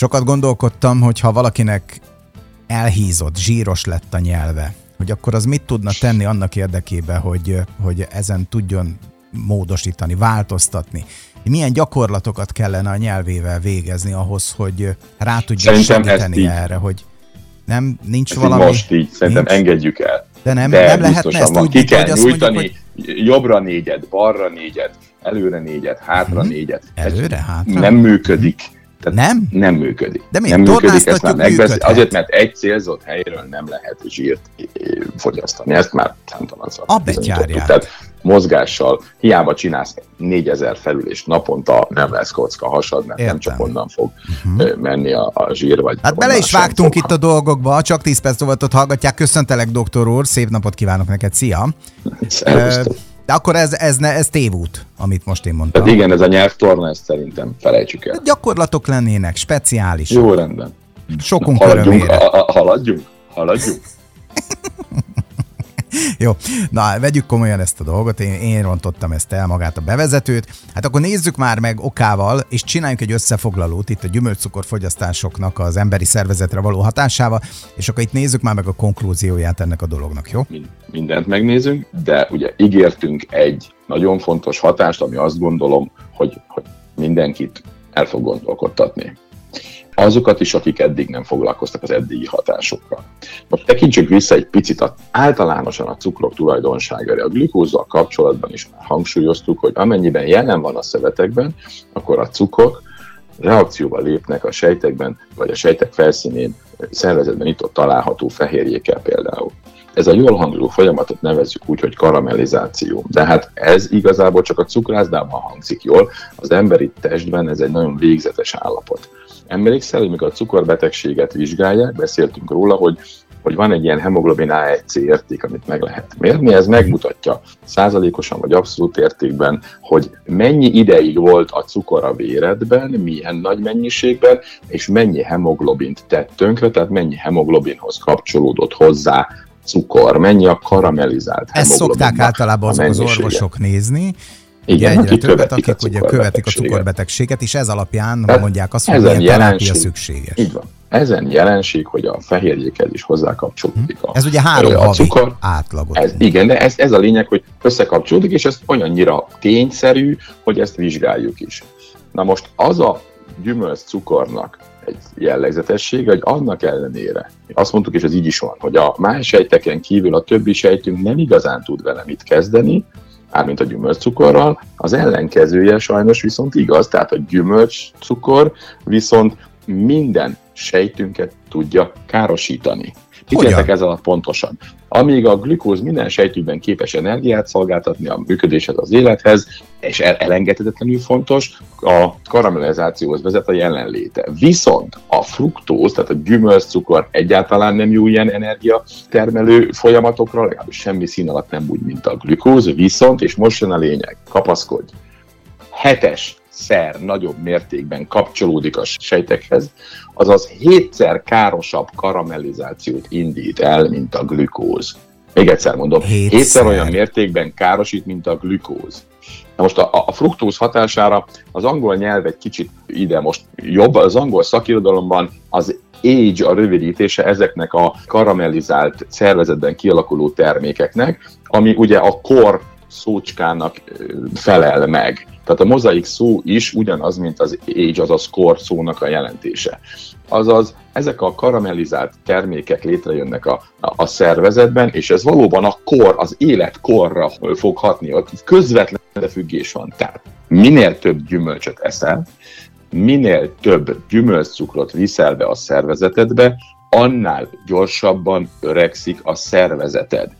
Sokat gondolkodtam, hogy ha valakinek elhízott, zsíros lett a nyelve, hogy akkor az mit tudna tenni annak érdekében, hogy, hogy ezen tudjon módosítani, változtatni. Milyen gyakorlatokat kellene a nyelvével végezni ahhoz, hogy rá tudja Szerintem segíteni erre, hogy nem, nincs ezt valami... Most így, szerintem nincs? engedjük el. De nem, De nem lehetne ezt úgy, ki kell hogy nyújtani, mondjuk, hogy... jobbra négyet, balra négyet, előre négyet, hátra hmm. négyet. Előre, hátra? Nem működik. Tehát nem? Nem működik. De miért? Nem működik, ezt már megbesz... Azért, mert egy célzott helyről nem lehet zsírt fogyasztani. Ezt már számtalanszor A betyárját. Tehát mozgással hiába csinálsz 4000 felülést naponta, nem lesz kocka hasad, mert Értem. nem csak onnan fog uh-huh. menni a, a zsír. Vagy hát bele is vágtunk fog. itt a dolgokba, csak 10 perc volt hallgatják. Köszöntelek, doktor úr, szép napot kívánok neked, szia! Szervusztok. De akkor ez, ez, ne, ez tévút, amit most én mondtam. Tehát igen, ez a nyelvtorna, ezt szerintem felejtsük el. De gyakorlatok lennének, speciális. Jó, rendben. Sokunk haladjunk, a, a, haladjunk, haladjunk. Jó, na vegyük komolyan ezt a dolgot, én, én rontottam ezt el magát a bevezetőt. Hát akkor nézzük már meg okával, és csináljunk egy összefoglalót itt a gyümölcscukor fogyasztásoknak az emberi szervezetre való hatásával, és akkor itt nézzük már meg a konklúzióját ennek a dolognak, jó? Mindent megnézünk, de ugye ígértünk egy nagyon fontos hatást, ami azt gondolom, hogy, hogy mindenkit el fog gondolkodtatni azokat is, akik eddig nem foglalkoztak az eddigi hatásokkal. Most tekintsük vissza egy picit a, általánosan a cukrok tulajdonságára. A glükózzal kapcsolatban is már hangsúlyoztuk, hogy amennyiben jelen van a szövetekben, akkor a cukrok reakcióba lépnek a sejtekben, vagy a sejtek felszínén, szervezetben itt ott található fehérjékkel például. Ez a jól hangzó folyamatot nevezzük úgy, hogy karamellizáció. De hát ez igazából csak a cukrászdában hangzik jól, az emberi testben ez egy nagyon végzetes állapot. Emlékszel, hogy mikor a cukorbetegséget vizsgálják, beszéltünk róla, hogy hogy van egy ilyen hemoglobin A1C érték, amit meg lehet mérni, ez megmutatja százalékosan vagy abszolút értékben, hogy mennyi ideig volt a cukor a véredben, milyen nagy mennyiségben, és mennyi hemoglobint tett tönkre, tehát mennyi hemoglobinhoz kapcsolódott hozzá cukor, mennyi a karamellizált Ezt szokták általában azok az orvosok nézni, igen, egyre akik többet, akik a ugye követik a cukorbetegséget, és ez alapján Tehát mondják azt, hogy milyen jelenség, szükséges. Így van. Ezen jelenség, hogy a fehérjékhez is hozzá kapcsolódik a Ez ugye három a cukor. átlagot. Ez, igen, de ez, ez a lényeg, hogy összekapcsolódik, és ez olyannyira tényszerű, hogy ezt vizsgáljuk is. Na most az a gyümölcs cukornak egy jellegzetessége, hogy annak ellenére, azt mondtuk, és ez így is van, hogy a más sejteken kívül a többi sejtünk nem igazán tud vele mit kezdeni, mármint a gyümölcscukorral, az ellenkezője sajnos viszont igaz, tehát a gyümölcscukor viszont minden sejtünket tudja károsítani. Értek ez alatt pontosan? Amíg a glükóz minden sejtükben képes energiát szolgáltatni a működéshez, az élethez, és elengedhetetlenül fontos, a karamellizációhoz vezet a jelenléte. Viszont a fruktóz, tehát a gyümölcscukor egyáltalán nem jó ilyen energia termelő folyamatokra, legalábbis semmi szín alatt nem úgy, mint a glükóz, viszont, és most jön a lényeg, kapaszkodj, hetes szer nagyobb mértékben kapcsolódik a sejtekhez, azaz hétszer károsabb karamellizációt indít el, mint a glükóz. Még egyszer mondom, hétszer, hétszer olyan mértékben károsít, mint a glükóz. Na most a, a fruktóz hatására az angol nyelv egy kicsit ide most jobb, az angol szakirodalomban az age a rövidítése ezeknek a karamellizált szervezetben kialakuló termékeknek, ami ugye a kor szócskának felel meg. Tehát a mozaik szó is ugyanaz, mint az age, azaz kor szónak a jelentése. Azaz ezek a karamellizált termékek létrejönnek a, a, a szervezetben, és ez valóban a kor, az életkorra fog hatni, ott közvetlen függés van. Tehát minél több gyümölcsöt eszel, minél több gyümölcscukrot viszel be a szervezetedbe, annál gyorsabban öregszik a szervezeted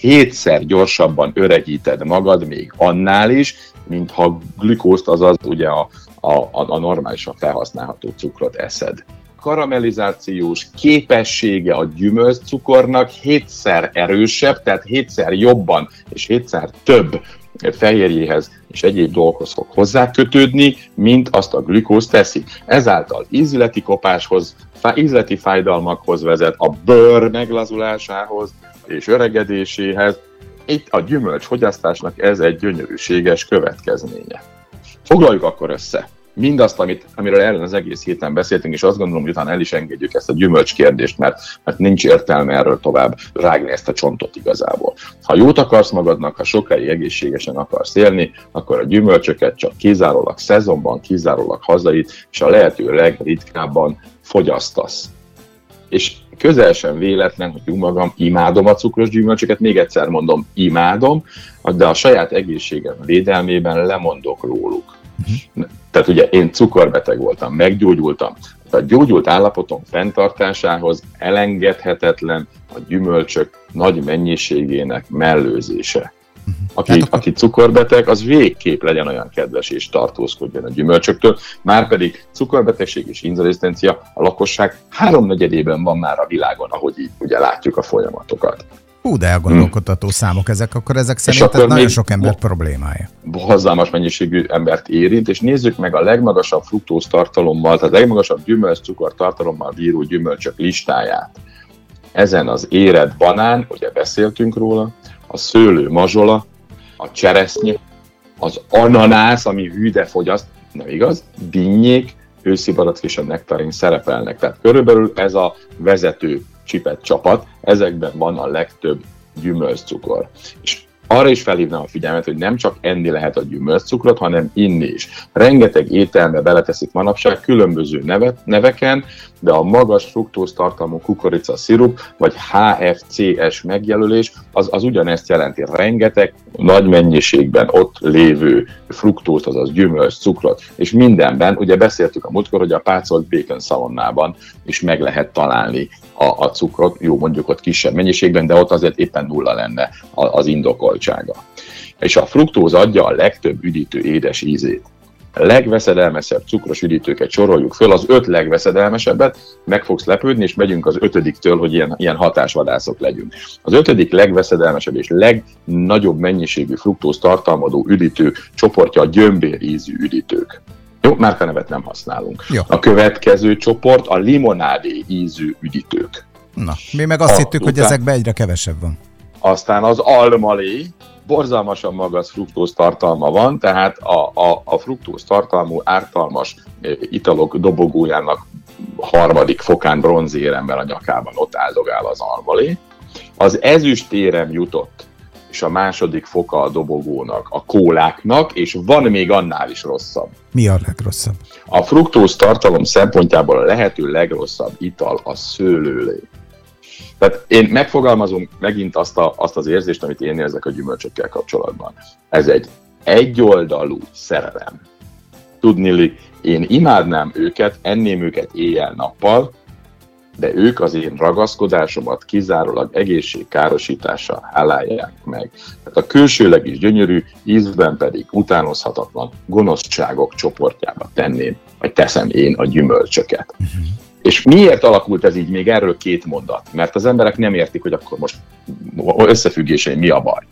hétszer gyorsabban öregíted magad még annál is, mint ha glükózt, azaz ugye a, a, a normálisan felhasználható cukrot eszed. Karamellizációs képessége a gyümölcscukornak hétszer erősebb, tehát hétszer jobban és hétszer több fehérjéhez és egyéb dolgokhoz fog hozzákötődni, mint azt a glükóz teszi. Ezáltal ízleti kopáshoz, ízleti fájdalmakhoz vezet, a bőr meglazulásához, és öregedéséhez. Itt a gyümölcs fogyasztásnak ez egy gyönyörűséges következménye. Foglaljuk akkor össze. mindazt, amit, amiről ellen az egész héten beszéltünk, és azt gondolom, hogy utána el is engedjük ezt a gyümölcs kérdést, mert, mert nincs értelme erről tovább rágni ezt a csontot igazából. Ha jót akarsz magadnak, ha sokáig egészségesen akarsz élni, akkor a gyümölcsöket csak kizárólag szezonban, kizárólag hazait, és a lehető legritkábban fogyasztasz. És közel sem véletlen, hogy jó magam imádom a cukros gyümölcsöket, még egyszer mondom, imádom, de a saját egészségem védelmében lemondok róluk. Uh-huh. Tehát ugye én cukorbeteg voltam, meggyógyultam. A gyógyult állapotom fenntartásához elengedhetetlen a gyümölcsök nagy mennyiségének mellőzése. Aki, hát aki cukorbeteg, az végképp legyen olyan kedves és tartózkodjon a gyümölcsöktől, már pedig cukorbetegség és inzulisztencia a lakosság háromnegyedében van már a világon, ahogy így ugye látjuk a folyamatokat. Hú, de elgondolkodtató hmm. számok ezek, akkor ezek szerint ez nagyon sok ember problémája. Hazámas mennyiségű embert érint, és nézzük meg a legmagasabb fruktóz tartalommal, tehát a legmagasabb gyümölcscukor tartalommal bíró gyümölcsök listáját. Ezen az éred banán, ugye beszéltünk róla, a szőlő mazsola, a cseresznye, az ananász, ami hűde fogyaszt, nem igaz, dinnyék, őszi barack és a nektarin szerepelnek. Tehát körülbelül ez a vezető csipet csapat, ezekben van a legtöbb gyümölcscukor. És arra is felhívnám a figyelmet, hogy nem csak enni lehet a gyümölcscukrot, hanem inni is. Rengeteg ételbe beleteszik manapság különböző nevet, neveken, de a magas fruktóz tartalmú kukorica szirup, vagy HFCS megjelölés, az, az ugyanezt jelenti. Rengeteg nagy mennyiségben ott lévő fruktóz, azaz gyümölcs, cukrot, és mindenben, ugye beszéltük a múltkor, hogy a pácolt bacon szalonnában is meg lehet találni a, a cukrot, jó mondjuk ott kisebb mennyiségben, de ott azért éppen nulla lenne az indokoltsága. És a fruktóz adja a legtöbb üdítő édes ízét legveszedelmesebb cukros üdítőket soroljuk föl, az öt legveszedelmesebbet, meg fogsz lepődni, és megyünk az ötödiktől, hogy ilyen, ilyen hatásvadászok legyünk. Az ötödik legveszedelmesebb és legnagyobb mennyiségű fruktóz tartalmazó üdítő csoportja a gyömbér ízű üdítők. Jó, nevet nem használunk. Jó. A következő csoport a limonádé ízű üdítők. Na, mi meg azt a, hittük, után... hogy ezekben egyre kevesebb van. Aztán az almalé, borzalmasan magas fruktóz tartalma van, tehát a, a, a fruktóz tartalmú ártalmas italok dobogójának harmadik fokán bronzéremben a nyakában ott áldogál az almalé. Az ezüstérem jutott, és a második foka a dobogónak, a kóláknak, és van még annál is rosszabb. Mi a legrosszabb? A fruktóz tartalom szempontjából a lehető legrosszabb ital a szőlőlé. Tehát én megfogalmazom megint azt, a, azt az érzést, amit én érzek a gyümölcsökkel kapcsolatban. Ez egy egyoldalú szerelem. Tudni, én imádnám őket, enném őket éjjel-nappal, de ők az én ragaszkodásomat kizárólag egészségkárosítással állálják meg. Tehát a külsőleg is gyönyörű, ízben pedig utánozhatatlan gonoszságok csoportjába tenném, vagy teszem én a gyümölcsöket. És miért alakult ez így? Még erről két mondat. Mert az emberek nem értik, hogy akkor most összefüggései mi a baj.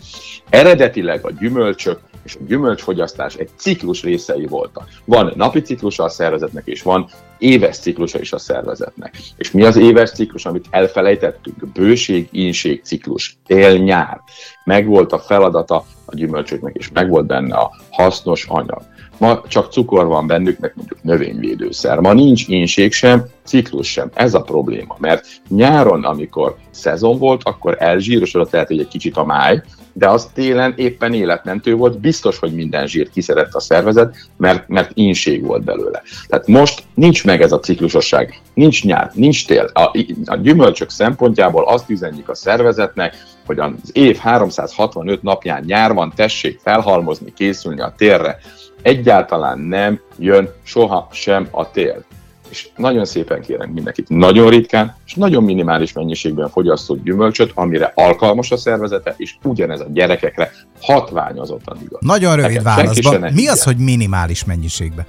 Eredetileg a gyümölcsök és a gyümölcsfogyasztás egy ciklus részei voltak. Van napi ciklusa a szervezetnek, és van éves ciklusa is a szervezetnek. És mi az éves ciklus, amit elfelejtettünk? Bőség, ínség ciklus, tél-nyár. Megvolt a feladata a gyümölcsöknek, és megvolt benne a hasznos anyag. Ma csak cukor van bennük, meg mondjuk növényvédőszer. Ma nincs ínség sem, ciklus sem. Ez a probléma, mert nyáron, amikor szezon volt, akkor elzsírosodott lehet, hogy egy kicsit a máj, de az télen éppen életmentő volt, biztos, hogy minden zsírt kiszerett a szervezet, mert, mert ínség volt belőle. Tehát most nincs meg ez a ciklusosság, nincs nyár, nincs tél. A, a gyümölcsök szempontjából azt üzenjük a szervezetnek, hogy az év 365 napján nyár van, tessék felhalmozni, készülni a térre. Egyáltalán nem jön soha sem a tél és nagyon szépen kérem mindenkit, nagyon ritkán és nagyon minimális mennyiségben fogyasszott gyümölcsöt, amire alkalmas a szervezete, és ugyanez a gyerekekre hatványozottan igaz. Nagyon rövid válaszban. Mi az, hogy minimális mennyiségben?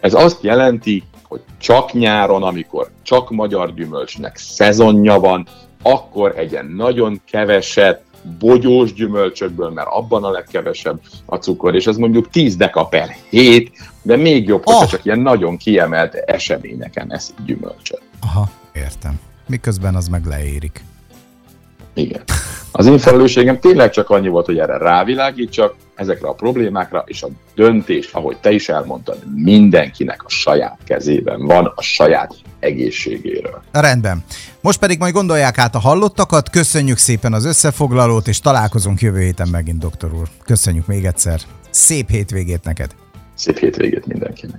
Ez azt jelenti, hogy csak nyáron, amikor csak magyar gyümölcsnek szezonja van, akkor egyen nagyon keveset, bogyós gyümölcsökből, mert abban a legkevesebb a cukor, és ez mondjuk 10 deka per hét, de még jobb, oh. csak ilyen nagyon kiemelt eseményeken eszik gyümölcsöt. Aha, értem. Miközben az meg leérik. Igen. Az én felelősségem tényleg csak annyi volt, hogy erre rávilágítsak, ezekre a problémákra, és a döntés, ahogy te is elmondtad, mindenkinek a saját kezében van, a saját egészségéről. Rendben. Most pedig majd gondolják át a hallottakat, köszönjük szépen az összefoglalót, és találkozunk jövő héten megint, doktor úr. Köszönjük még egyszer. Szép hétvégét neked! Szép hétvégét mindenkinek!